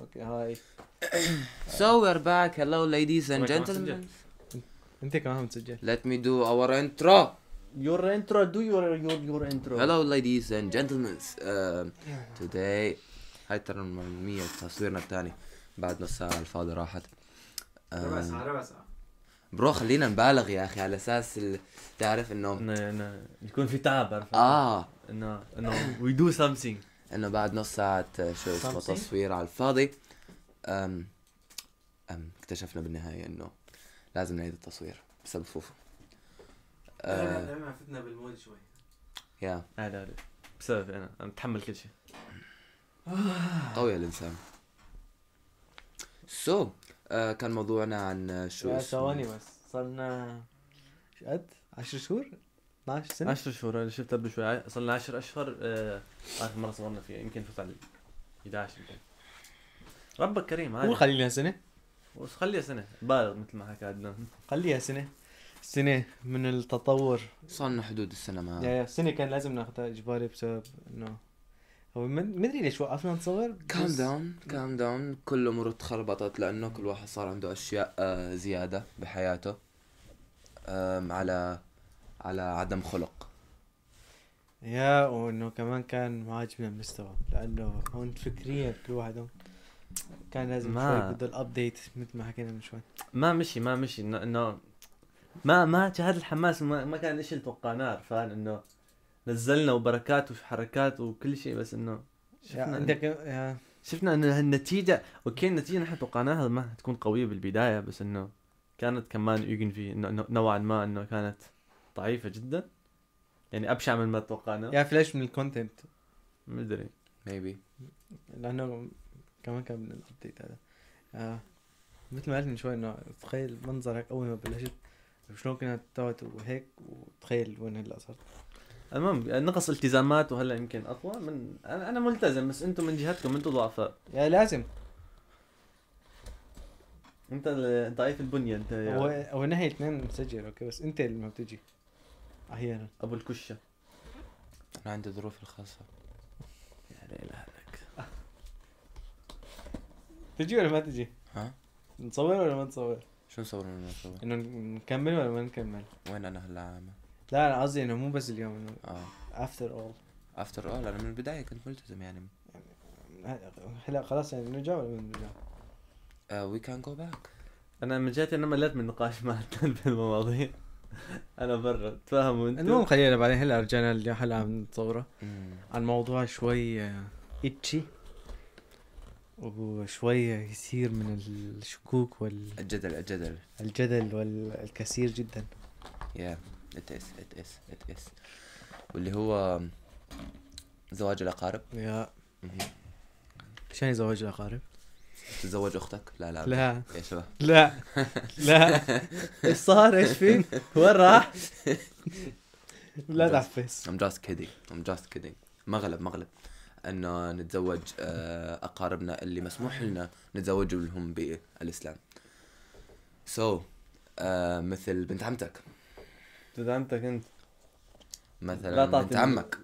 Okay hi So we're back. Hello, ladies and gentlemen. انت كمان متسجل Let me do our intro. your intro do your your your intro Hello, ladies and gentlemen. Uh, today هاي ترى المية تصويرنا الثاني بعد نص ساعة الفاضي راحت. ربع ساعة ربع ساعة bro خلينا نبالغ يا أخي على أساس ال- تعرف إنه انه انه يكون في تعب عرفت آه انه إنه we do something إنه بعد نص ساعة شو اسمه. تصوير على الفاضي أم أم اكتشفنا بالنهاية إنه لازم نعيد التصوير بسبب فوفو. لما فتنا بال mood شوي يا لا لا بسبب أنا أنا متحمل كل شيء قوي الإنسان. so so, آه كان موضوعنا عن شو؟ ثواني بس صرنا شو قد 10 شهور 12 سنة؟ 10 شهور أنا شفت قبل شوي. صار لنا 10 أشهر آه، آخر مرة صورنا فيها. يمكن فوت على 11 يمكن. ربك كريم قول هاي خلينا سنة؟ خليها سنة. بالغ مثل ما حكى عدنان. خليها سنة. سنة من التطور. صار لنا حدود السنة يا ما يا سنة كان لازم ناخذها إجباري بسبب إنه هو من- مدري ليش وقفنا نصور كام داون كام داون كل اموره تخربطت لأنه كل واحد صار عنده أشياء آه زيادة بحياته على على عدم خلق. yeah وإنه كمان كان ما عاجبنا المستوى لأنه هون فكريا كل واحد هون كان لازم ما- شوي بده ال update مثل ما حكينا من شوي. ما مشي ما مشي إنه إنه ما ما هذا الحماس ما, ما كان شيء اللي توقعناه عرفان إنه نزلنا وبركات وحركات وكل شيء بس إنه شفنا عندك شفنا انه النتيجة okay النتيجة نحن توقعناها ما تكون قوية بالبداية بس إنه كانت كمان يمكن في نوعا ما إنه كانت ضعيفة جدا. يعني أبشع من ما توقعنا. يا فلاش من ال content مدري maybe. لأنه كمان كان من ال update هذا. آه. مثل ما قلت من شوي إنه تخيل منظرك أول ما بلشت شلون كانت توت وهيك وتخيل وين هلأ صرت. المهم نقص التزامات وهلأ يمكن أقوى من أنا أنا ملتزم بس أنتم من جهتكم أنتم ضعفاء. yeah لازم. أنت ضعيف البنية أنت هو هو نهي الاثنين مسجل okay بس أنت اللي ما بتجي. أحيانا. أبو الكشة. أنا عندي ظروفي الخاصة. يا ليل عليك. تجي ولا ما تجي؟ ها؟ نصور ولا ما نصور؟ شو نصور من نصور؟ إنه نكمل ولا ما نكمل؟ وين أنا هلا عامل لا أنا قصدي إنه مو بس اليوم إنه آه. after all after all أنا من البداية كنت ملتزم يعني. هلا خلاص يعني نرجع ولا ما نرجع؟ we can go back أنا من جهتي أنا مليت من النقاش مع عدنان بالمواضيع أنا برا تفهموا أنتم المهم خلينا بعدين هلا رجعنا هلا عم نصوره عن موضوع شوي itchy. وشوي يثير من الشكوك الجدل الجدل. والجدل والكثير جدا. yeah it is it is it is واللي هو زواج الأقارب. يا. مهم. شان زواج الأقارب؟ تتزوج أختك؟ لا لا. لا. يا شباب. لا. لا. إيش صار؟ إيش في؟ وين راح؟ لا تعفس. I'm just kidding. I'm just kidding. مغلب مغلب. انه نتزوج آه، أقاربنا اللي مسموح لنا نتزوج لهم بالإسلام. سو so, آه مثل بنت عمتك. دعمتك أنت. مثلا لا بنت عمك.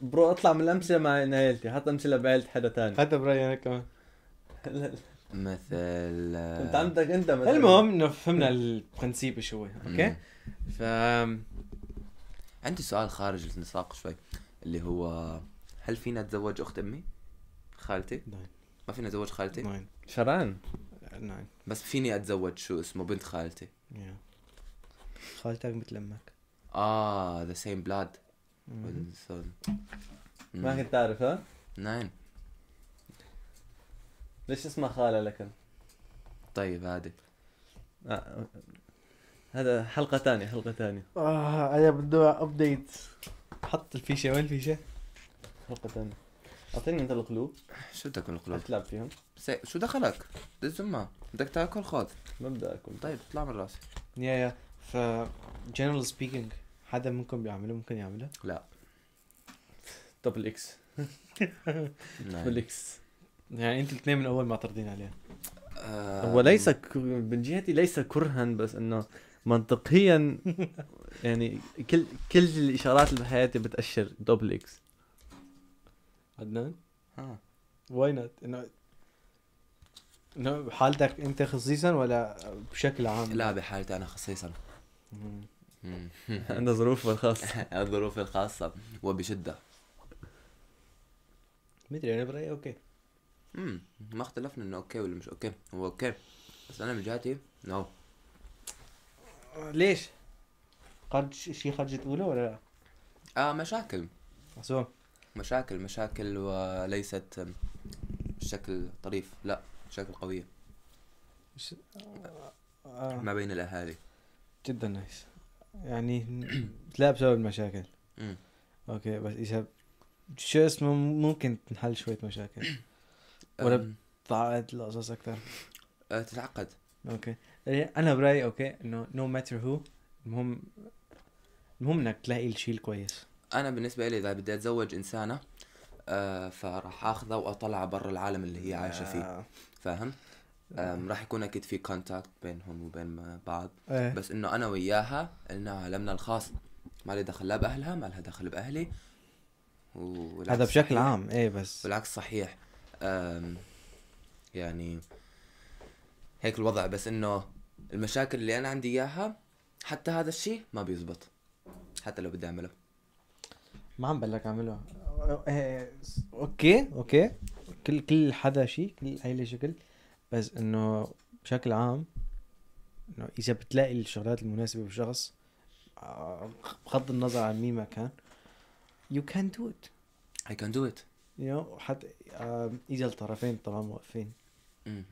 bro اطلع من الأمثلة مع عيلتي حط أمثلة بعيله حدا ثاني هذا برأيي أنا كمان. مثل آه، انت عمتك أنت مثلا. المهم إنه فهمنا ال principle شو هو okay. ف عندي سؤال خارج النطاق شوي اللي هو هل فينا أتزوج أخت أمي؟ خالتي؟ نعم ما فينا أتزوج خالتي؟ nein. شرعا nein. بس فيني أتزوج شو اسمه بنت خالتي. yeah خالتك مثل أمك آه the same blood. ما كنت تعرف ها؟ nein. ليش اسمها خاله لكن؟ طيب هادي آه. هذا حلقة ثانية حلقة ثانية آه أنا بده update حط الفيشة وين الفيشة؟ حلقة ثانية أعطيني أنت القلوب. شو بدك من القلوب؟ تلعب فيهم؟ سي... شو دخلك؟ دز امها بدك تاكل خذ. ما بدي أكل. طيب اطلع من راسي. yeah yeah. ف general speaking حدا منكم بيعمله؟ ممكن يعمله؟ لا. double X double. X يعني أنتوا الاثنين من اول معترضين عليها آه... هو ليس ك... من جهتي ليس كرها بس إنه منطقيا يعني كل كل الإشارات اللي بحياتي بتأشر double X عدنان آه. why not انه إنه بحالتك أنت خصيصا ولا بشكل عام؟ لا بحالتي أنا خصيصا مم. مم. عنده ظروف الخاصة الظروف الخاصة وبشدة مدري أنا برأيي okay امم ما اختلفنا إنه okay ولا مش okay. هو okay. بس أنا من جهتي no ليش؟ خرج شيء خرجت اولى ولا لا؟ آه مشاكل. محسوب مشاكل مشاكل وليست بشكل طريف. لا مشاكل قوية آه. ما بين الأهالي. جدا nice يعني لا بسبب المشاكل. امم okay بس إذا شو اسمه ممكن تنحل شوية مشاكل. ولا أم، تعقد القصص أكثر آه، تتعقد. okay. يعني أنا برأيي okay إنه no matter هو المهم المهم إنك تلاقي الشيء الكويس. أنا بالنسبة لي إذا بدي أتزوج إنسانة آه فراح اخذها واطلعها برا العالم اللي هي عايشة فيه. فاهم؟ راح يكون أكيد في contact بينهم وبين بعض. إيه. بس إنه أنا وياها لنا عالمنا الخاص. ما لي دخل لا بأهلها ما لها دخل بأهلي. هذا بشكل صحيح. عام إيه بس. بالعكس صحيح. يعني هيك الوضع بس إنه المشاكل اللي أنا عندي إياها حتى هذا الشيء ما بيزبط حتى لو بدي أعمله. ما عم بقول لك أعمله. إيه، okay okay. كل كل حدا شيء كل عيلة شكل بس إنه بشكل عام إنه إذا بتلاقي الشغلات المناسبة بالشخص آه، بغض النظر عن مين ما كان you can do it. I can do it. You know حتى آه، اذا الطرفين طبعا موقفين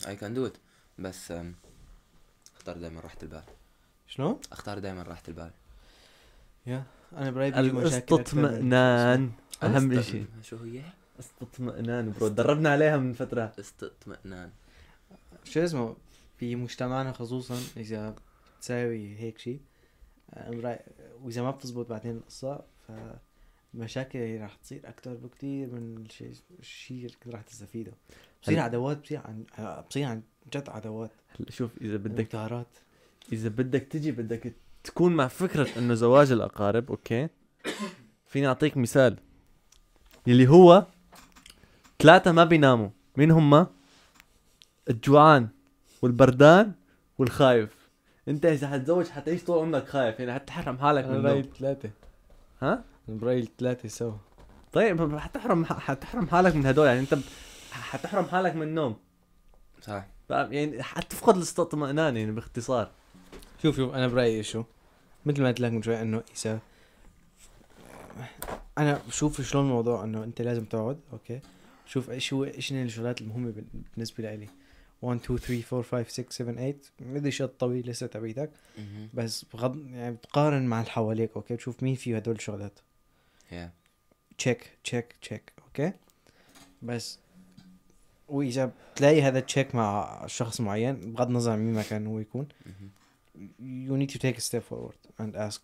can do it. بس أختار دائما راحة البال. شلون؟ أختار دائما راحة البال. يا أنا برايي بيجي مشاكل الاستطمئنان. أهم شيء شو هي؟ استطمئنان برو. دربنا عليها من فترة. استطمئنان شو اسمه؟ بمجتمعنا خصوصا إذا بتساوي هيك شيء برأيي- وإذا ما بتزبط بعدين القصة فالمشاكل راح تصير أكثر بكثير من الشيء الشيء اللي راح تستفيده. بصير هل- عداوات بصير عن بصير عن جد عداوات. هلا شوف إذا بدك انتهارات إذا بدك تجي بدك تكون مع فكرة إنه زواج الأقارب أوكي؟ فيني أعطيك مثال. اللي هو ثلاثة ما بيناموا. مين هم؟ الجوعان والبردان والخايف. أنت إذا حتزوج حتعيش طول عمرك خايف يعني حتحرم حالك من النوم. ثلاثة. ها؟ أنا برايي الثلاثه سوا طيب حتحرم حتحرم حالك من هدول يعني انت ب- حتحرم حالك من النوم. صح يعني حتفقد الاستطمئنان يعني باختصار. شوف شوف أنا برأيي شو؟ مثل ما قلت لك من شوي إنه إذا أنا بشوف شلون الموضوع إنه أنت لازم تقعد okay؟ شوف إيش هو إيش هن الشغلات المهمة بال- بالنسبة لي 1 2 3 4 5 6 7 8 مدري شو الطويل لسه تبعيتك. بس بغض يعني بتقارن مع اللي حواليك okay؟ بتشوف مين فيه هدول الشغلات. check check check okay بس وإذا بتلاقي هذا ال check مع شخص معين بغض النظر عن مين ما كان هو يكون مهم. you need to take a step forward and ask.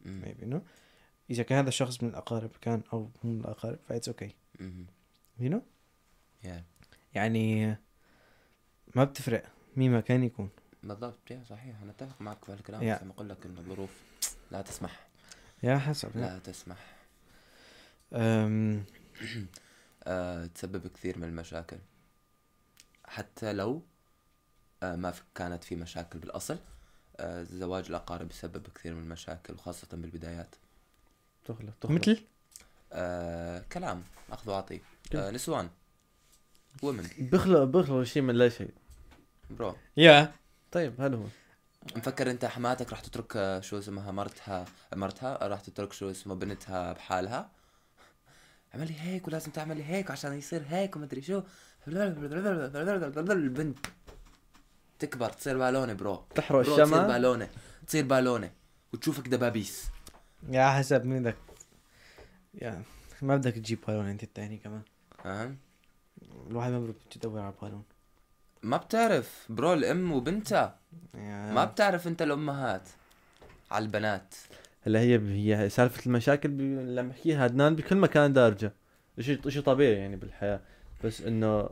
مم. maybe no? إذا كان هذا الشخص من الأقارب كان أو من الأقارب فايتس okay مهم. you know? yeah يعني ما بتفرق مين ما كان يكون. بالضبط yeah صحيح أنا أتفق معك في هالكلام yeah. بس أقول لك إنه الظروف لا تسمح. yeah حسب لا تسمح. أم آه تسبب كثير من المشاكل. حتى لو آه ما في كانت في مشاكل بالأصل آه زواج الأقارب يسبب كثير من المشاكل وخاصة بالبدايات. تخلف تخلف مثل؟ آه كلام أخذ وأعطي. آه نسوان. ومن بيخلق بيخلق شيء من لا شيء. برو يا. طيب هذا هو. مفكر انت حماتك راح تترك آه، شو اسمها مرتها مرتها راح تترك شو اسمه بنتها بحالها. اعملي هيك ولازم تعملي هيك عشان يصير هيك ومدري شو. البنت تكبر تصير بالونة برو. تحرق برو تصير الشمع بالونة تصير بالونة وتشوفك دبابيس. يا حسب مين بدك. يا ما بدك تجيب بالون أنت الثاني كمان. فاهم الواحد ما بده يدور على بالون. ما بتعرف برو الأم وبنتها. ما بتعرف أنت الأمهات على البنات. هلا هي هي سالفة المشاكل بي... لما احكيها عدنان بكل مكان دارجة. شيء شيء طبيعي يعني بالحياة. بس إنه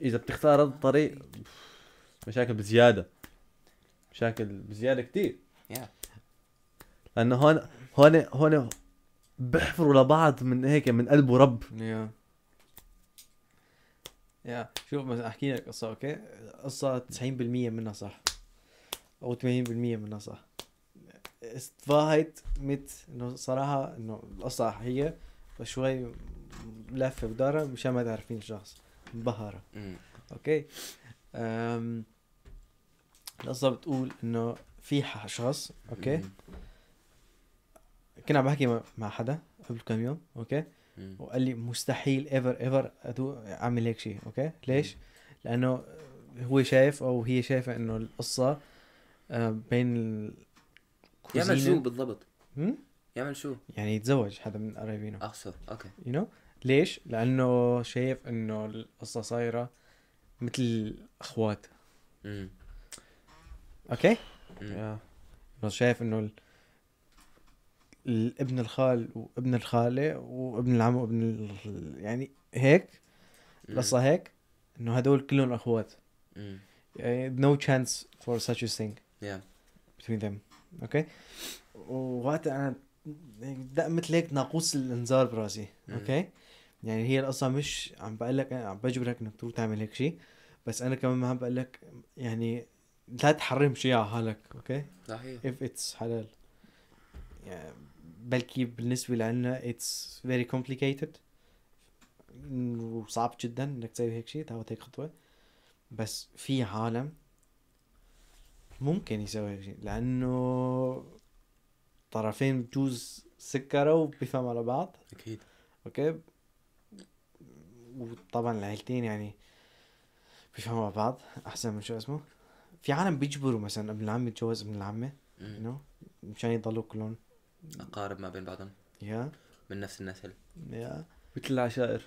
إذا بتختار هذا الطريق مشاكل بزيادة. مشاكل بزيادة كتير. يا لأنه هون هون هون بحفروا لبعض من هيك من قلب ورب. يا يا شوف مثلا أحكي لك قصة أوكي قصة 90% منها صح. أو 80% منها صح. استفاهت مت إنه صراحة إنه القصة هي شوي لفه بدارها مشان ما تعرفين الشخص مم. okay؟ أم... القصة بتقول إنه في شخص okay. كنا عم بحكي مع- حدا قبل كم يوم okay. وقال لي مستحيل ever ever أعمل هيك شيء okay؟ ليش؟ لأنه هو شايف أو هي شايفة إنه القصة بين ال- يعمل شو بالضبط؟ هم؟ يعمل شو؟ يعني يتزوج حدا من قرايبينه اقصر okay you know ليش لأنه شايف إنه القصة صايرة مثل اخوات مم. okay مم. ja إنه شايف إنه ال... الابن الخال وابن الخالة وابن العم وابن ال... يعني هيك القصة هيك إنه هدول كلهم أخوات. يعني no chance for such a thing Yeah. between them okay؟ ووقتها أنا دق مثل هيك ناقوس الإنذار براسي. okay؟ يعني هي القصة مش عم بقول لك عم بجبرك إنك تروح تعمل هيك شيء بس أنا كمان ما عم بقول لك يعني لا تحرم شيء على حالك okay؟ صحيح. If it's حلال. يعني بلكي بالنسبة لنا it's very complicated. وصعب جدا إنك تسوي هيك شيء تاخذ هيك خطوة. بس في عالم ممكن يسوي هيك شيء لأنه طرفين بجوز سكروا وبيفهموا على بعض. أكيد. okay؟ وطبعا العيلتين يعني بيفهموا على بعض أحسن من شو اسمه. في عالم بيجبروا مثلا ابن العم يتجوز ابن العمة. no مشان يضلوا كلهم. أقارب ما بين بعضهم. يا من نفس النسل. يا مثل العشائر.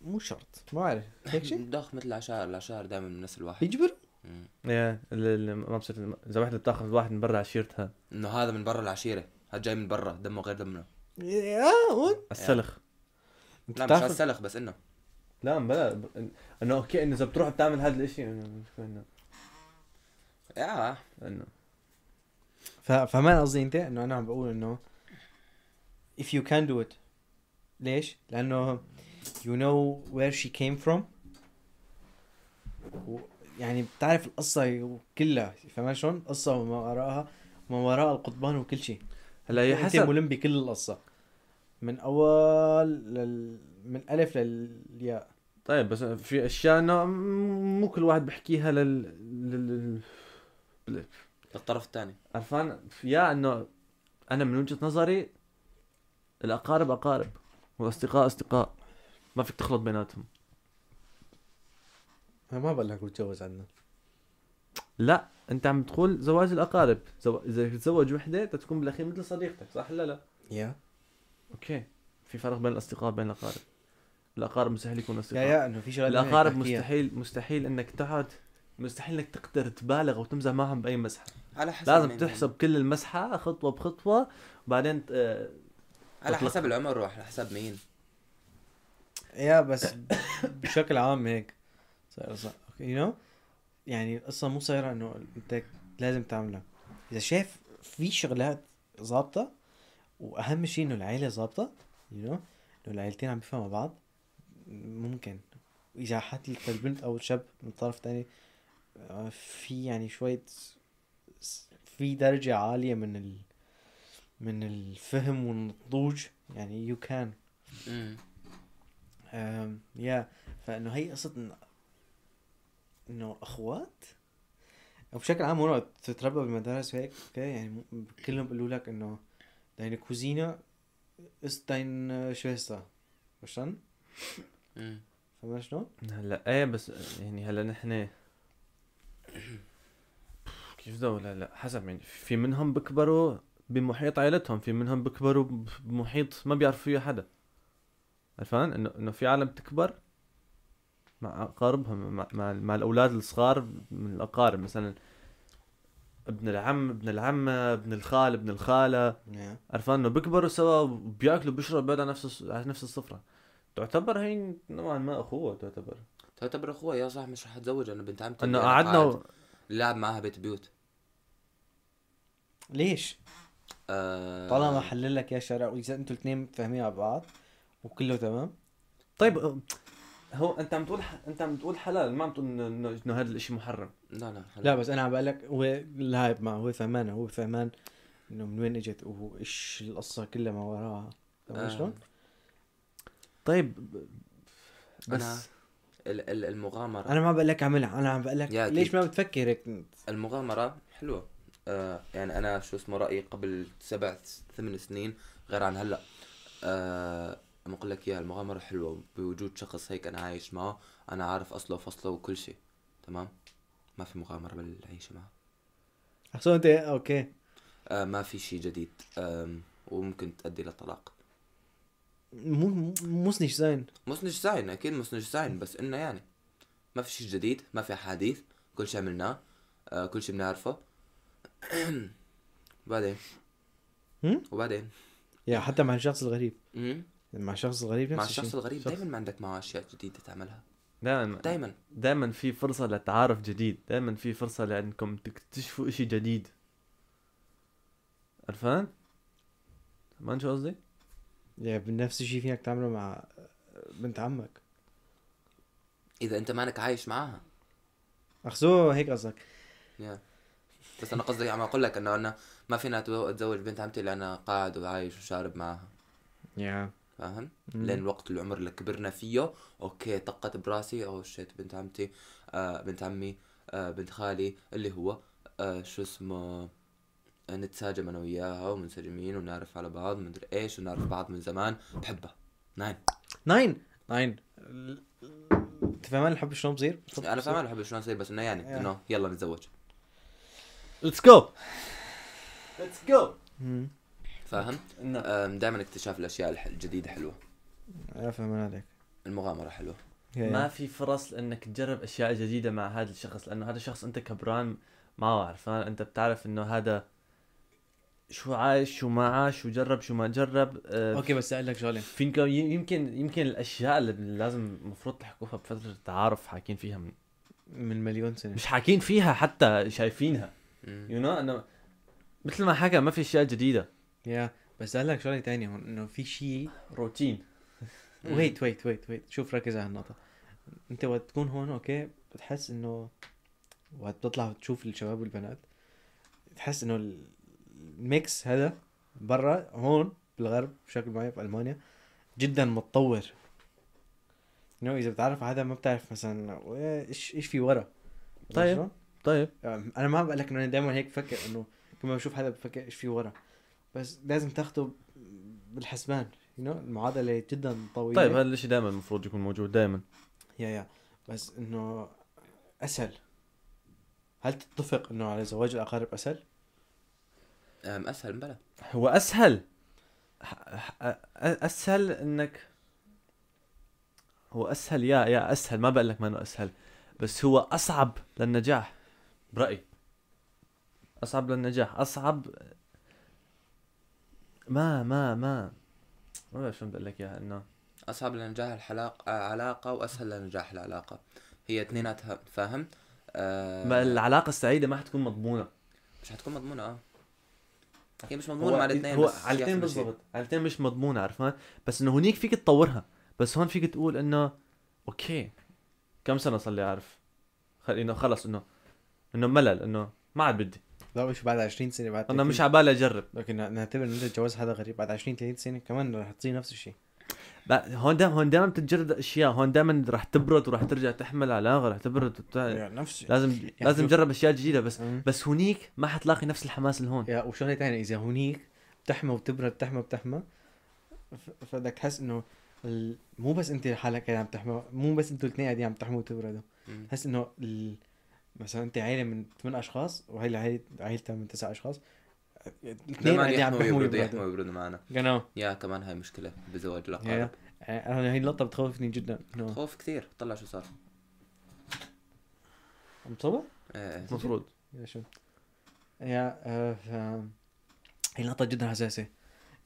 مو شرط ما بعرف. هيك شيء؟ ضخ مثل العشائر. العشائر دائما من نسل واحد بيجبروا؟ اللي ما بصير إذا وحدة بتأخذ واحد من برا عشيرتها إنه هذا من برا العشيره هذا جاي من برا دمه غير دمنا. يا هون؟ السلخ. لا مش السلخ بس إنه. لا بلا. إنه أوكي إنه إذا بتروح بتعمل هذا الإشي إنه إنه. يا. إنه. فما قصدي أنت؟ إنه أنا عم بقول إنه if you can do it. ليش؟ لأنه you know where she came from. يعني بتعرف القصة كلها فهمان شلون؟ القصة وما وراءها وما وراء القضبان وكل شيء. هلا هي أنت حسب ملم بكل القصة. من أول لل... من ألف للياء. طيب بس في أشياء إنه مو كل واحد بحكيها لل, لل... للطرف الثاني. عرفان؟ يا إنه أنا من وجهة نظري الأقارب أقارب والأصدقاء أصدقاء. ما فيك تخلط بيناتهم. أنا ما بقول لك بتجوز عندنا لا أنت عم تقول زواج الأقارب. زو... إذا تتزوج وحدة تكون بالأخير مثل صديقتك صح ولا لا؟ ja. okay. في فرق بين الأصدقاء وبين الأقارب. الأقارب مستحيل يكونوا يا أصدقاء. يا إنه في شغلات الأقارب. مستحيل مستحيل إنك تقعد مستحيل إنك تقدر تبالغ وتمزح معهم بأي مزحة. على حسب لازم تحسب كل المزحة خطوة بخطوة وبعدين آه، على. حسب العمر وعلى حسب مين. يا بس بشكل عام هيك. صار صار you know يعني القصة مو صايرة إنه أنت لازم تعملها. إذا شايف في شغلات ظابطة وأهم شيء إنه العيلة ظابطة you know انه العيلتين عم بيفهموا بعض ممكن. إذا حتى البنت أو الشاب من الطرف الثاني آه، في يعني شوية س- في درجة عالية من ال من الفهم والنضوج. يعني you can ja فإنه هي قصة إنه أخوات؟ أو بشكل عام هون تتربى بالمدارس وهيك أوكي؟ يعني كلهم بيقولوا لك إنه deine Cousine ist dein äh, Schwester verstanden؟ فهمت شلون؟ هلأ إيه بس يعني هلأ نحن كيف دولة لا حسب يعني في منهم بكبروا بمحيط عائلتهم في منهم بكبروا بمحيط ما بيعرفوا فيه حدا. عرفان؟ انه إنه في عالم تكبر مع أقاربهم مع, مع, مع الأولاد الصغار من الأقارب مثلا ابن العم ابن العمة ابن الخال ابن الخالة. عرفان إنه بيكبروا سوا وبياكلوا بيشربوا بعد نفس على نفس السفرة تعتبر هي نوعا ما أخوة تعتبر. تعتبر أخوي يا صح مش رح أتزوج أنا بنت عمتي إنه قعدنا و... لعب معاها بيت بيوت. ليش؟ آه. طالما حلل لك يا شرع وإذا أنتوا الاثنين فاهمين على بعض وكله تمام. طيب هو أنت عم تقول ح... أنت عم تقول حلال ما عم تقول انه هذا الشيء محرم. لا لا لا بس أنا عم بقول لك هو الهايب ما هو فهمان هو فهمان إنه من وين إجت وإيش القصة كلها ما وراها. آه. شلون؟ طيب بس أنا- ال- ال- المغامرة. أنا ما عم بقول لك اعملها أنا عم بقول لك ليش. ما بتفكر هيك؟ المغامرة حلوة. آه يعني أنا شو اسمه رأيي قبل سبع ثمان سنين غير عن هلأ. آه أنا أقول لك إياها المغامرة حلوة بوجود شخص هيك أنا عايش معه أنا عارف أصله وفصله وكل شيء تمام؟ ما في مغامرة بالعيشة معه. أحسن أنت أوكي. آه ما في شيء جديد آم وممكن تؤدي للطلاق مو سنيش زين. مسنج زين أكيد مسنج زين بس إنه يعني ما في شيء جديد ما في أحاديث كل شيء عملناه آه كل شيء بنعرفه. وبعدين؟ وبعدين؟ يا حتى مع الشخص الغريب. مع الشخص الغريب مع نفس الشخص الشيء الغريب. شخص- دائما ما عندك معه اشياء جديدة تعملها. دائما دائما دائما في فرصة للتعارف جديد. دائما في فرصة لأنكم تكتشفوا إشي جديد. عرفان؟ ما شو قصدي؟ يا بنفس الشيء فيك تعمله مع بنت عمك. إذا أنت مانك عايش معاها. اخزو هيك قصدك. يا. بس أنا قصدي عم أقول لك إنه أنا ما فينا أتزوج بنت عمتي لأن قاعد وعايش وشارب معاها يا. فاهم؟ لين الوقت العمر اللي كبرنا فيه okay طقت براسي أو شيت بنت عمتي آه بنت عمي آه بنت خالي اللي هو آه شو اسمه آه، نتساجم أنا وياها ومنسجمين ونعرف على بعض مدري إيش ونعرف بعض من زمان. بحبها. nein. nein. nein. انت فاهمان الحب شلون بصير؟ أنا فاهم بحب شلون يصير بس إنه يعني. إنه يلا نتزوج. let's go let's go فاهم؟ دائما اكتشاف الأشياء الجديدة حلوة. فاهمان عليك. المغامرة حلوة. ما. في فرص إنك تجرب أشياء جديدة مع هذا الشخص لأنه هذا الشخص أنت كبران معه عرفان أنت بتعرف إنه هذا شو عايش شو ما عاش شو جرب شو ما جرب. آه، okay بس أقول لك شغله يمكن يمكن الأشياء اللي لازم المفروض تحكوها بفترة التعارف حاكين فيها من من مليون سنة. مش حاكين فيها حتى شايفينها. you know انه مثل ما حكى ما في أشياء جديدة. يا بس أقول لك شغلة ثانية هون إنه في شيء روتين. wait wait wait wait شوف ركز على هالنقطة أنت وقت تكون هون okay بتحس إنه وقت بتطلع تشوف الشباب والبنات تحس إنه ال mix هذا برا هون بالغرب بشكل معين بالمانيا جدا متطور. انه إذا بتعرف على هذا ما بتعرف مثلا إيش إيش في ورا. طيب. طيب. أنا ما بقول لك إنه أنا دائما هيك بفكر إنه كل ما بشوف حدا بفكر إيش في ورا. بس لازم تاخده بالحسبان you know? المعادلة جدا طويلة. طيب هذا الشيء دائما المفروض يكون موجود دائما يا يا. بس إنه أسهل. هل تتفق إنه على زواج الأقارب أسهل؟ أم، أسهل بلا. هو أسهل. ح- ح- أسهل إنك هو أسهل يا يا أسهل. ما بقول لك ما إنه أسهل. بس هو أصعب للنجاح. برأيي. أصعب للنجاح. أصعب ما ما ما. ما بعرف شو بدي أقول لك إياها إنه أصعب لنجاح الحلاقه علاقة وأسهل لنجاح العلاقة. هي اثنيناتها فاهم؟ آه ما العلاقة السعيدة ما حتكون مضمونة. مش حتكون مضمونة آه. هي مش مضمونة مع الاثنين هو شيء. بالضبط الاثنين مش مضمونة عرفان بس إنه هنيك فيك تطورها. بس هون فيك تقول إنه أوكي كم سنة صار لي أعرف؟ خل... إنه خلص إنه إنه ملل إنه ما عاد بدي. لا مش بعد 20 سنة بعد أنا مش عبالي أجرب. لكن نعتبر انه أنت تتجوز حدا غريب. بعد 20 30 سنة كمان رح تصير نفس الشيء هون دائما هون دائما بتتجرب أشياء. هون دائما رح تبرد ورح ترجع تحمل علاقة رح تبرد وبتاع يعني نفس لازم لازم شوف- تجرب أشياء جديدة. بس مم. بس هنيك ما حتلاقي نفس الحماس اللي هون. وشغلة ثانية إذا هونيك بتحمى وبتبرد بتحمى وبتحمى ف- فبدك تحس إنه ال... مو بس أنت حالك قاعد عم تحمى مو بس أنتوا الاثنين قاعدين عم تحموا وتبردوا. تحس إنه ال... مثلا أنت عائله من ثمان أشخاص وهي عائلتها من تسع أشخاص. قاعدين عم يحموا يحموا ويبردوا ويبردوا معنا. جنو. يا كمان هاي مشكلة بزواج الأقارب. أنا هي النقطه بتخوفني جدا. خوف كثير. طلع شو صار؟ عم تصور؟ إيه المفروض يا شو. يا آه. هي نقطة جدا حساسة.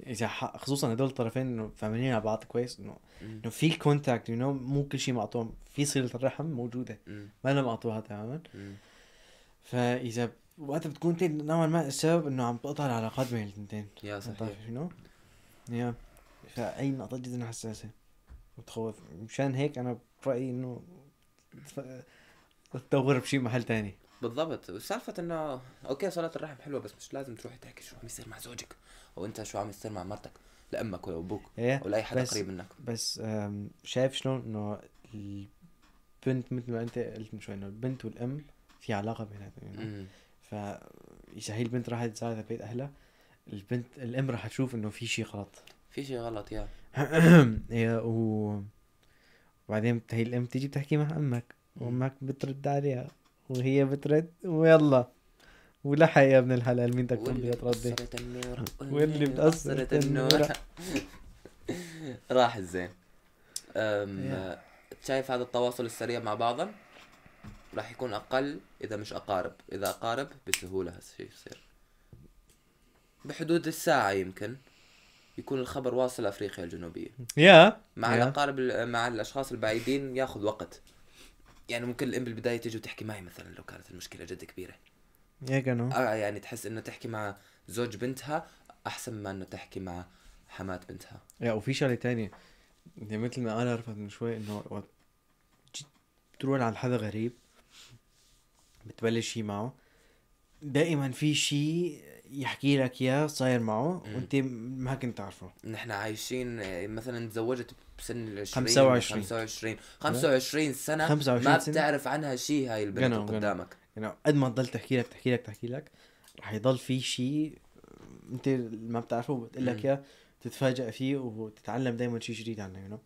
إذا ح... خصوصا هدول الطرفين إنه فاهمين على بعض كويس إنه مم. إنه في contact you know مو كل شيء مقطوع في صلة الرحم موجودة. مم. ما لها مقطوعة تماما. مم. فإذا وقتها بتكون انت نوعا ما السبب إنه عم تقطع العلاقات بين الاثنتين يا صحيح. يو نو يا. فهي نقطة جدا حساسة. متخوف مشان هيك أنا برأيي إنه تدور بشي محل تاني. بالضبط. وسالفة إنه okay صلة الرحم حلوة بس مش لازم تروحي تحكي شو عم يصير مع زوجك. أو انت شو عم يصير مع مرتك؟ لامك ولا أبوك إيه ولا اي حدا قريب منك. بس شايف شلون إنه البنت مثل ما أنت قلت من شوي إنه البنت والأم في علاقة بيناتهم يعني. مم. فاذا هي البنت راحت تزارها بيت أهلها البنت الأم راح تشوف إنه في شيء غلط. في شيء غلط يا. هي و وبعدين هي الأم تيجي بتحكي مع أمك وأمك بترد عليها وهي بترد ويلا. ولحق يا ابن الحلال. مين بقصرت النور. واللي بقصرت النور. راح الزين. شايف هذا التواصل السريع مع بعضهم؟ راح يكون أقل إذا مش أقارب. إذا أقارب بسهولة هالشيء يصير. بحدود الساعة يمكن يكون الخبر واصل أفريقيا الجنوبية. يا. مع يا. الأقارب ال- مع الأشخاص البعيدين ياخذ وقت. يعني ممكن الام بالبدايه تيجي وتحكي معي مثلا لو كانت المشكلة جد كبيرة. يا آه يعني تحس إنه تحكي مع زوج بنتها أحسن ما إنه تحكي مع حمات بنتها يا وفي شغلة تانية يعني مثل ما أنا عرفت من شوي إنه وقت بتروح عند حدا غريب بتبلش شي معه دائما في شيء يحكي لك إياه صاير معه. وأنت ما كنت تعرفه نحن عايشين مثلا تزوجت بسن ال 20 25. 25 25 سنة 25 ما. بتعرف عنها شيء هاي البنت. قدامك يعني قد ما تضل تحكي لك تحكي لك تحكي لك رح يضل في شيء انت ما بتعرفه بتقول لك. إياه تتفاجئ فيه وتتعلم دائما شيء جديد عنه يو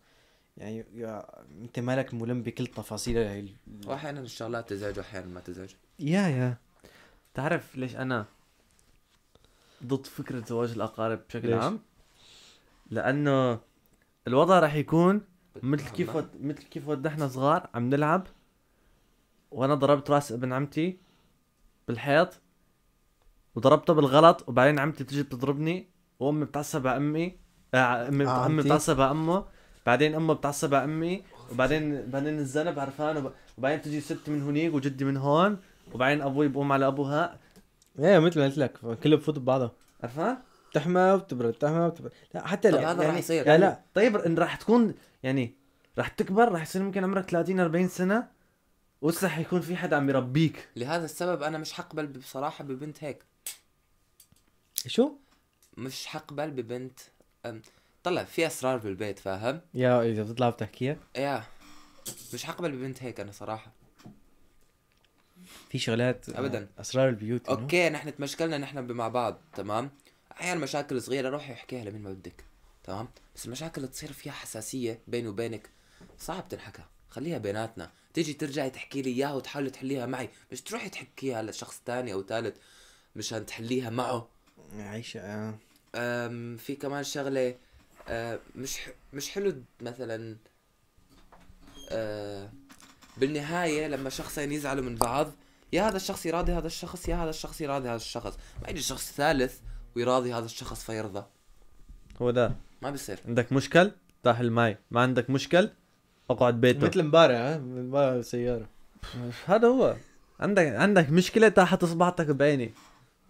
يعني يا انت مالك ملم بكل تفاصيل هاي ال- واحيانا الشغلات تزعج واحيانا ما تزعج يا يا تعرف ليش أنا ضد فكرة زواج الأقارب بشكل ليش؟ عام لأنه الوضع راح يكون مثل كيف. مثل كيف ود إحنا صغار عم نلعب وأنا ضربت راس ابن عمتي بالحيط وضربته بالغلط وبعدين عمتي بتجي بتضربني وامي بتعصب على امي آه امي آه، أمي؟ بتعصب على امه بعدين امه بتعصب على امي وبعدين بعدين الذنب عرفان وب... وبعدين تجي ستي من هنيك وجدي من هون وبعدين أبوي بقوم على أبوها. إيه مثل ما قلت لك كله بفوت ببعضها عرفان؟ بتحمى وبتبرد بتحمى وبتبرد. لا حتى لا هذا راح يعني يصير. لا لا. طيب إن راح تكون يعني راح تكبر راح يصير ممكن عمرك 30 40 سنة ولسه حيكون في حدا عم يربيك. لهذا السبب أنا مش حقبل بصراحة ببنت هيك. شو؟ مش حقبل ببنت أم، طلع في أسرار بالبيت فاهم؟ يا إذا بتطلع بتحكيها. يا مش حقبل ببنت هيك أنا صراحة. في شغلات أبداً. أسرار البيوت. أوكي نحن تمشكلنا نحن مع بعض تمام؟ أحيانا مشاكل صغيرة روحي احكيها لمين ما بدك تمام؟ بس المشاكل اللي تصير فيها حساسية بيني وبينك. صعب تنحكى خليها بيناتنا. تيجي ترجعي تحكي لي إياها وتحاولي تحليها معي. مش تروحي تحكيها لشخص تاني أو ثالث مشان تحليها معه؟ عايشة آه. أم في كمان شغلة أه مش ح- مش حلو مثلا أه بالنهاية لما شخصين يزعلوا من بعض يا هذا الشخص يراضي هذا الشخص يا هذا الشخص يراضي هذا الشخص. ما يجي شخص ثالث ويراضي هذا الشخص فيرضى. هو ده. ما بيصير. عندك مشكل؟ تاحل معي ما عندك مشكل؟ اقعد بيتك مثل امبارح ها؟ امبارح بالسيارة هذا هو. عندك عندك مشكلة تحت إصبعتك بعيني.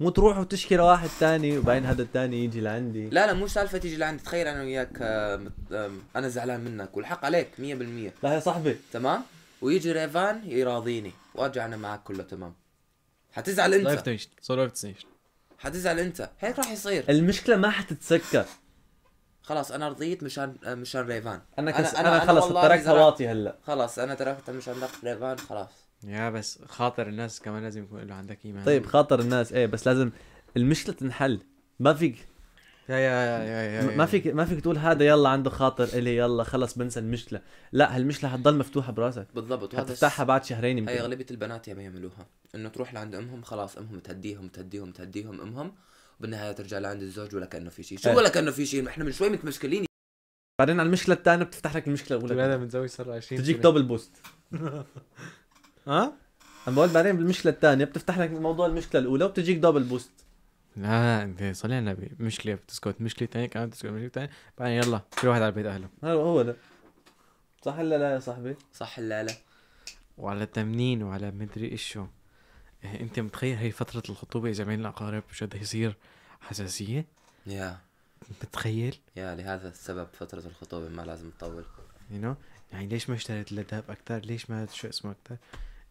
مو تروح وتشكي لواحد تاني وبعدين هذا التاني يجي لعندي. لا لا مو سالفة تيجي لعندي. تخيل أنا وياك آه، أنا زعلان منك والحق عليك 100% لا يا صاحبي. تمام؟ ويجي ريفان يراضيني. وارجع أنا معك كله تمام. حتزعل أنت. تنشن حتزعل أنت. هيك راح يصير. المشكلة ما حتتسكر. خلاص أنا رضيت مشان مشان ريفان. أنا كس... أنا- أنا, أنا خلص تركتها واطي هلا. خلاص أنا تركت مشان ريفان خلاص. يا بس خاطر الناس كمان لازم يكون له عندك إيمان. طيب خاطر الناس إيه بس لازم المشكلة تنحل. ما فيك يا يا يا يا, يا ما فيك ما فيك تقول هذا يلا عنده خاطر إلي يلا خلص بنسى المشكلة. لا هالمشكلة حتضل مفتوحة براسك. بالضبط وهذا حتفتحها بعد شهرين هي يمكن أغلبية البنات يا يعملوها. إنه تروح لعند أمهم خلاص أمهم تهديهم تهديهم تهديهم أمهم. بالنهايه ترجع لعند الزوج ولا كأنه في شيء. شو إيه. ولا كأنه في شيء؟ إحنا من شوي متمشكلين بعدين على المشكلة الثانية بتفتح لك المشكلة الأولى. هذا متزوج صار 20 تجيك. double boost ها؟ أنا بقول بعدين بالمشكلة الثانية بتفتح لك موضوع المشكلة الأولى وبتجيك double boost لا إنت صلي على النبي. مشكلة بتسكت مشكلة ثانية كمان بتسكت مشكلة ثانية بعدين يلا كل واحد على بيت أهله. هو ده. صح ولا لا يا صاحبي؟ صح لا لا؟ وعلى تمنين وعلى مدري إيش شو. أنت متخيل هي فترة الخطوبة اذا بين الاقارب شو قد يصير حساسية؟ يا. متخيل؟ يا لهذا السبب فترة الخطوبة ما لازم تطول. You know يعني ليش ما اشتريت الذهب أكثر ليش ما شو اسمه أكثر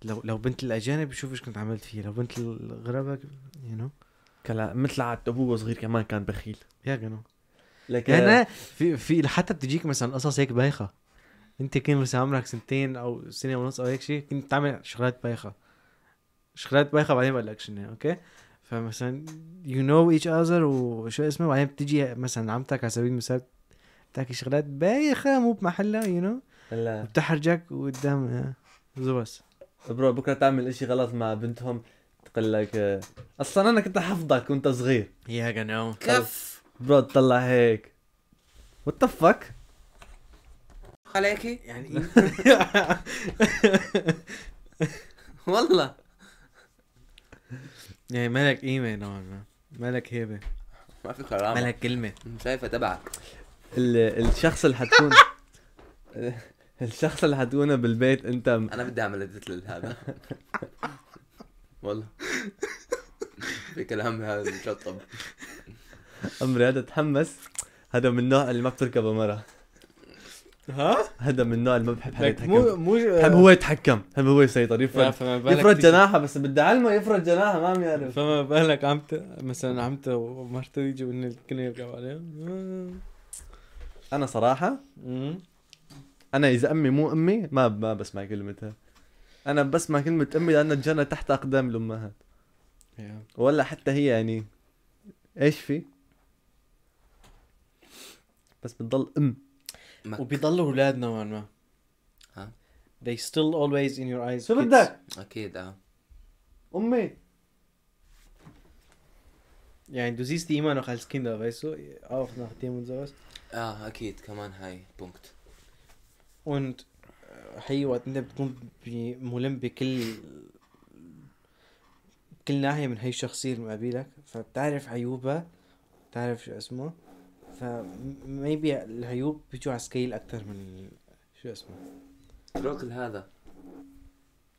لو لو بنت الأجانب شوف إيش كنت عملت فيه لو بنت الغرباء you know كلا مثل عاد أبوه صغير كمان كان بخيل. ja genau. لكن يعني في في حتى بتجيك مثلا قصص هيك بايخة. أنت كنت مثلا عمرك سنتين أو سنة ونص أو هيك شيء كنت تعمل شغلات بايخة. شغلات بايخه بعدين بقول لك شنو أوكي؟ فمثلا يو نو ايتش اذر وشو اسمه بعدين بتجي مثلا عمتك على سبيل المثال بتحكي شغلات بايخة مو بمحلها يو نو هلا بتحرجك قدام زوس برو بكرة تعمل إشي غلط مع بنتهم تقول لك آه، أصلا أنا كنت حفظك وأنت صغير. يا جنو كف. برو تطلع هيك. وات فك عليكي؟ يعني والله. يعني مالك قيمة نوعا ما. مالك هيبة. ما في كرامه مالك كلمة. شايفة تبعك. ال- الشخص اللي حتكون الشخص اللي حتكونه بالبيت انت أنا بدي أعمل اديت لهذا. والله. في كلام هذا مشطب امري هذا تحمس. هذا من النوع اللي ما بتركبه مرة. ها؟ هذا من النوع اللي ما بحب حدا لك مو يتحكم. مو بحب هو يتحكم بحب هو يسيطر يفرد يفرد جناحه بس بدي أعلمه يفرد جناحه ما عم يعرف. فما بالك عمته مثلا عمته ومرته يجوا ان الكل يركب عليها أنا صراحة أنا إذا أمي مو أمي ما ما بسمع كلمتها. أنا بسمع كلمة أمي لأن الجنة تحت أقدام الأمهات. ولا حتى هي يعني إيش في؟ بس بتضل أم. وبيضلوا أولاد نوعا ما. ها؟ they still always in your eyes شو. بدك؟ أكيد آه. أمي. يعني du siehst die immer noch als Kinder weißt du auch nachdem und sowas آه أكيد كمان هاي بونكت. und هي وقت انت بتكون ملم بكل كل ناحية من هي الشخصية اللي مقابلك فبتعرف عيوبها بتعرف شو اسمه ف maybe العيوب بيجوا على scale أكتر من شو اسمه؟ اترك هذا.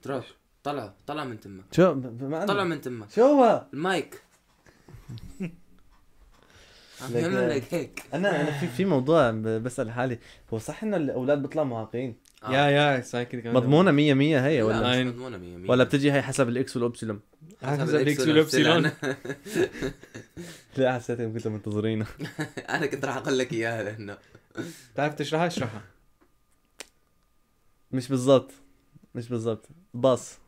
اترك طلع. طلع من تمك شو؟ ما طلع من تمك شو هو؟ المايك. لك- هيك. أنا أنا في في موضوع ب- بسأل حالي. هو صح إنه الأولاد بيطلعوا معاقين آه. يا يا صار كده كمان. مضمونة 100 100 هي لا ولا؟ لا. مش مضمونة مية مية. ولا بتجي هي حسب ال X وال Ypsilon حسب الإكس والإبسلون. لا حسيت انكم كنتوا منتظرينه. أنا كنت راح أقول لك إياها لأنه. بتعرف تشرحها؟ اشرحها. مش بالضبط. مش بالضبط. باص.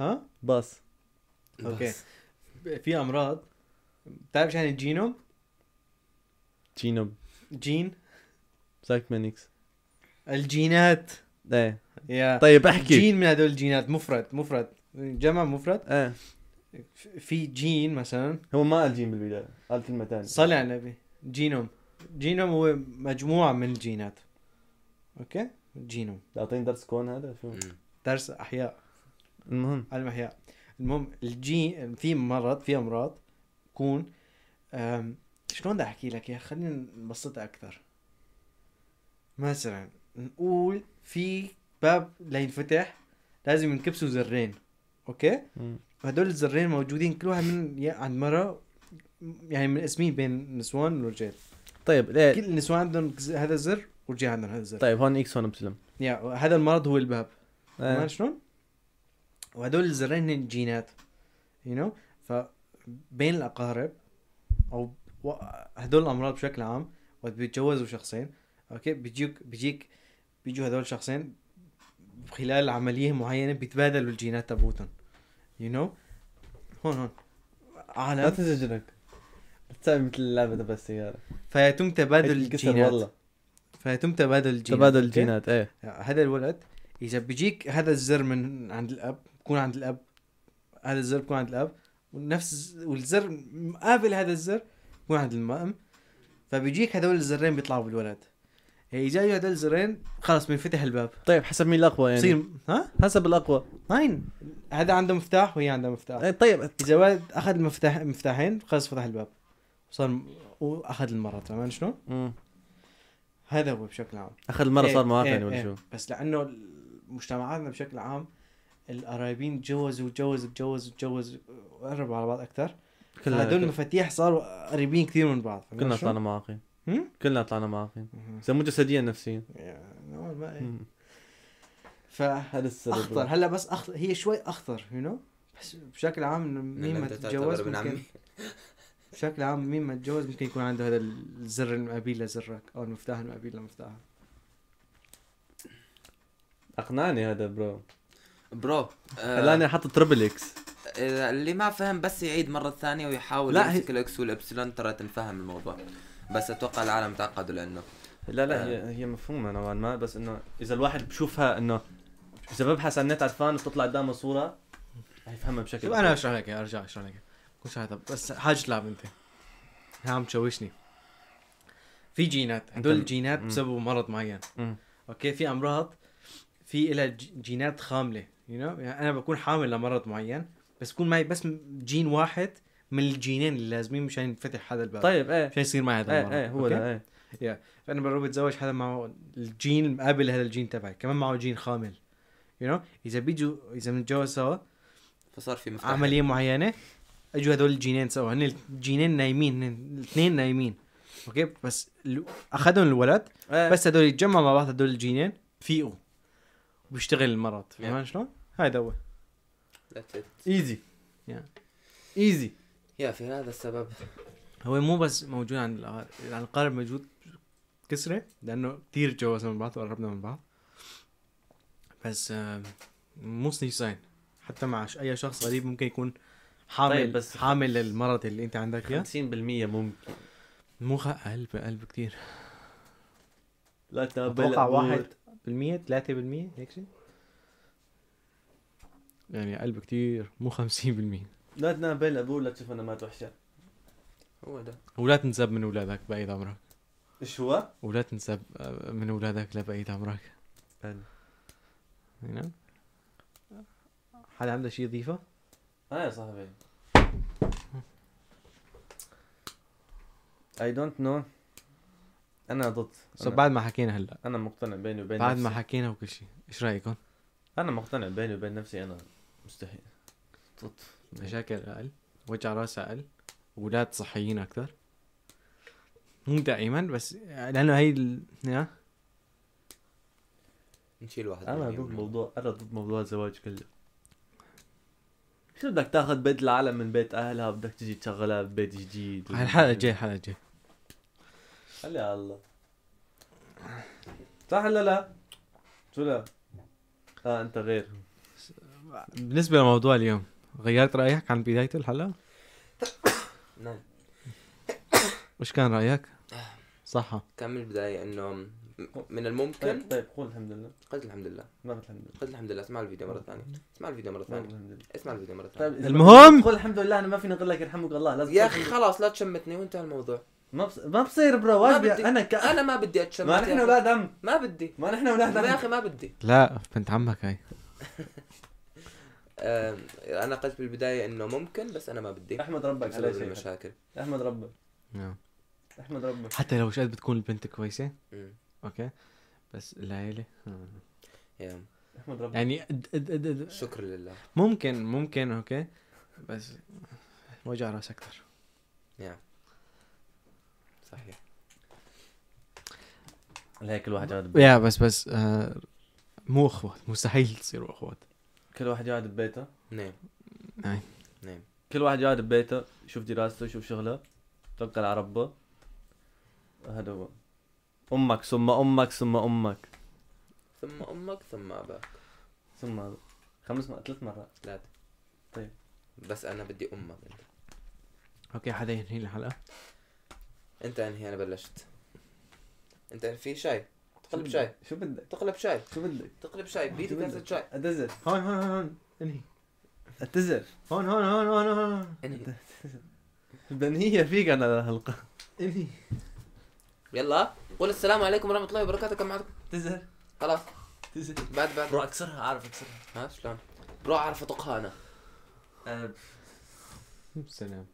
ها؟ باص. أوكي. بس. في أمراض. بتعرف شو يعني الجينوم؟ جينوم. جين. سايكمانيكس الجينات. إيه. يا طيب احكي. جين من هدول الجينات مفرد مفرد. جمع مفرد؟ إيه. في جين مثلا. هو ما قال جين بالبداية قال كلمة ثانية صلي على النبي. جينوم. جينوم هو مجموعة من الجينات. okay؟ جينوم. تعطيني درس كون هذا؟ شو. درس أحياء. المهم. علم احياء المهم الجين في مرض في أمراض. تكون أم، شلون بدي أحكي لك يا خلينا نبسطها أكثر. مثلا. نقول في باب لينفتح لازم ينكبسوا زرين okay. هدول الزرين موجودين كل واحد من عند مرة يعني منقسمين بين النسوان والرجال طيب ليه؟ كل النسوان عندهم هذا الزر والرجال عندهم هذا الزر. طيب هون X هون Ypsilon. ja هذا المرض هو الباب. تمام؟ شلون؟ وهدول الزرين هن جينات you know فبين الأقارب أو هدول الأمراض بشكل عام وقت بيتجوزوا شخصين okay؟ بيجيك بيجيك بيجوا هدول الشخصين خلال عملية معينة بيتبادلوا الجينات تبعوتهم. you know هون هون. لا عالم تزعجنك تسوي مثل اللعبة تبع السياره فيتم تبادل الجينات. والله. فيتم تبادل الجينات. تبادل؟ الجينات إيه. هذا الولد إذا بيجيك هذا الزر من عند الأب بكون عند الأب. هذا الزر بكون عند الأب. ونفس والزر مقابل هذا الزر بكون عند الام فبيجيك هذول الزرين بيطلعوا بالولد. هي اجوا هذول الزرين خلص بينفتح الباب. طيب حسب مين الأقوى يعني؟ بصير ها؟ حسب الأقوى. هاين هذا عنده مفتاح وهي عندها مفتاح. إيه طيب. إذا ولد أخذ المفتاح مفتاحين خلص فتح الباب. صار م- واخذ المرة تمام؟ شلون؟ مم. هذا هو بشكل عام. أخذ المرة إيه، صار معاق إيه، يعني ولا إيه. شو؟ بس لأنه مجتمعاتنا بشكل عام القرايبين تجوزوا تجوزوا تجوزوا تجوزوا قربوا على بعض أكثر. هدول المفاتيح صاروا قريبين كثير من بعض كلنا؟ صارنا معاقين هم؟ كلنا طلعنا معاقين اذا مو جسديا نفسيا. يا- نوعاً ما إيه. مم. ف هذا السبب. أخطر. هلأ بس أخطر هي شوي أخطر يو نو بس بشكل عام مين ما تتجوز ممكن عمي. بشكل عام مين ما تتجوز ممكن يكون عنده هذا الزر المقابل لزرك أو المفتاح المقابل لمفتاحك أقنعني هذا bro. bro آه، خلاني أحط triple X. اللي ما فهم بس يعيد مرة ثانية ويحاول لا، يمسك ال X وال Ypsilon ترى تنفهم الموضوع. بس أتوقع العالم تعقدوا لأنه لا لا آه. هي هي مفهومة نوعا ما بس إنه إذا الواحد بشوفها إنه اذا ببحث عن النت عرفان وتطلع قدامه صوره هيفهمها بشكل شوف أنا أشرح لك أرجع أشرح لك. كل شيء بس حاجة تلعب أنت عم تشوشني في جينات هدول الجينات. بسببوا مرض معين مم. okay في أمراض في لها جينات خاملة you know? يعني أنا بكون حامل لمرض معين بس يكون معي بس جين واحد من الجينين اللي لازمين مشان ينفتح هذا الباب. طيب إيه. مشان يصير معي هذا المرض. إيه إيه هو؟ ده إيه. فأنا بروح بتزوج حدا معه الجين المقابل لهذا الجين تبعي. كمان معه جين خامل. you know? إذا بيجوا إذا بنتجوز سوا فصار في مفتاح. عملية معينة أجوا هدول الجينين سوا. هن الجينين نايمين هن الاثنين نايمين. okay؟ بس أخذهم الولد إيه. بس هدول يتجمعوا مع بعض هدول الجينين فيقوا. وبيشتغل المرض. Yeah. فهمان شلون؟ هذا هو. easy. easy يا في هذا السبب. هو مو بس موجود عند الأقارب عند القارب موجود كثرة لأنه كثير تجوزنا من بعض وقربنا من بعض. بس مو سنيك ساين حتى مع أي شخص غريب ممكن يكون حامل طيب، بس حامل للمرض اللي أنت عندك إياه 50% ممكن. مو. أقل أقل بكثير لا تقبل أتوقع. واحد بالمية ثلاثة بالمية هيك شيء يعني أقل بكثير مو خمسين بالمية. لا تنابل ابوه لا تشوف أنا مات وحشة. هو ده. ولا تنسب من أولادك بقيت عمرك إيش هو؟ ولا تنسب آه، من أولادك لبقيت عمرك حلو. هنا حدا عنده شيء يضيفه؟ آه يا صاحبي. I don't know أنا ضد. so أنا- بعد ما حكينا هلا. أنا مقتنع بيني وبين بعد نفسي. ما حكينا وكل شيء إيش رأيكم؟ أنا مقتنع بيني وبين نفسي أنا مستحيل. ضد. مشاكل أقل وجع رأس أقل أولاد صحيين أكثر مو دائما بس لأنه هي ال... يا. نشيل واحد أنا ضد هي. موضوع أنا ضد موضوع الزواج كله. شو بدك تاخذ بيت العالم من بيت أهلها؟ بدك تجي تشغلها ببيت جديد. هاي الحلقة الجايه الحلقة خلي على الله. صح ولا لا؟ شو لا؟ آه أنت غير. بالنسبة لموضوع اليوم. غيرت رأيك عن بداية الحلقة؟ نعم. وش كان رأيك؟ صح. كان من البداية إنه من الممكن طيب طيب قول الحمد لله. قلت الحمد لله. ما قلت الحمد لله. قلت الحمد لله. اسمع الفيديو مرة ثانية. اسمع الفيديو مرة ثانية. اسمع الفيديو مرة ثانية. طيب المهم- تقول الحمد لله أنا ما فيني أقول لك يرحمك الله لازم يا أخي خلاص لا تشمتني. وانتهى الموضوع؟ ما بص... ما بصير برو بدي. أنا ك... أنا ما بدي أتشمت ما يا نحن. أولاد عم ما بدي. ما نحن أولاد يا عم أخي ما بدي. لا بنت عمك هاي. أنا قلت بالبداية إنه ممكن بس أنا ما بدي. أحمد ربك على شيء. المشاكل. أحمد ربك. نعم. أحمد ربك. حتى لو شقد بتكون البنت كويسة. مم. okay. بس العيله. ja. أحمد ربك. يعني اد- اد- اد- شكر لله. ممكن ممكن okay. بس وجع رأس أكثر يا صحيح. هيك الواحد يا بس بس آه مو أخوات. مستحيل تصيروا أخوات. كل واحد يقعد ببيته. نعم. نعم. نعم. كل واحد يقعد ببيته يشوف دراسته يشوف شغله توكل على ربه. هذا هو. أمك ثم أمك ثم أمك. ثم أمك ثم أباك. ثم هذا خمس مرات ثلاث مرات. ثلاثة طيب. بس أنا بدي أمك. انت أوكي حدا ينهي الحلقة؟ أنت أنهي؟ أنا بلشت. أنت في شاي؟ تقلب شاي. شو بدك تقلب شاي. شو بدك تقلب شاي. بيدي كاسة بدك؟ شاي. اتذر هون هون هون. انهي. اتذر هون هون هون هون هون. انهي؟ بنهيها فيك أنا الحلقة انهي. يلا. قول السلام عليكم ورحمة الله وبركاته. كم معكم اتذر خلاص. اتذر بعد بعد. برو اكسرها عارف اكسرها. ها شلون؟ روح اعرف أطقها أنا. سلام.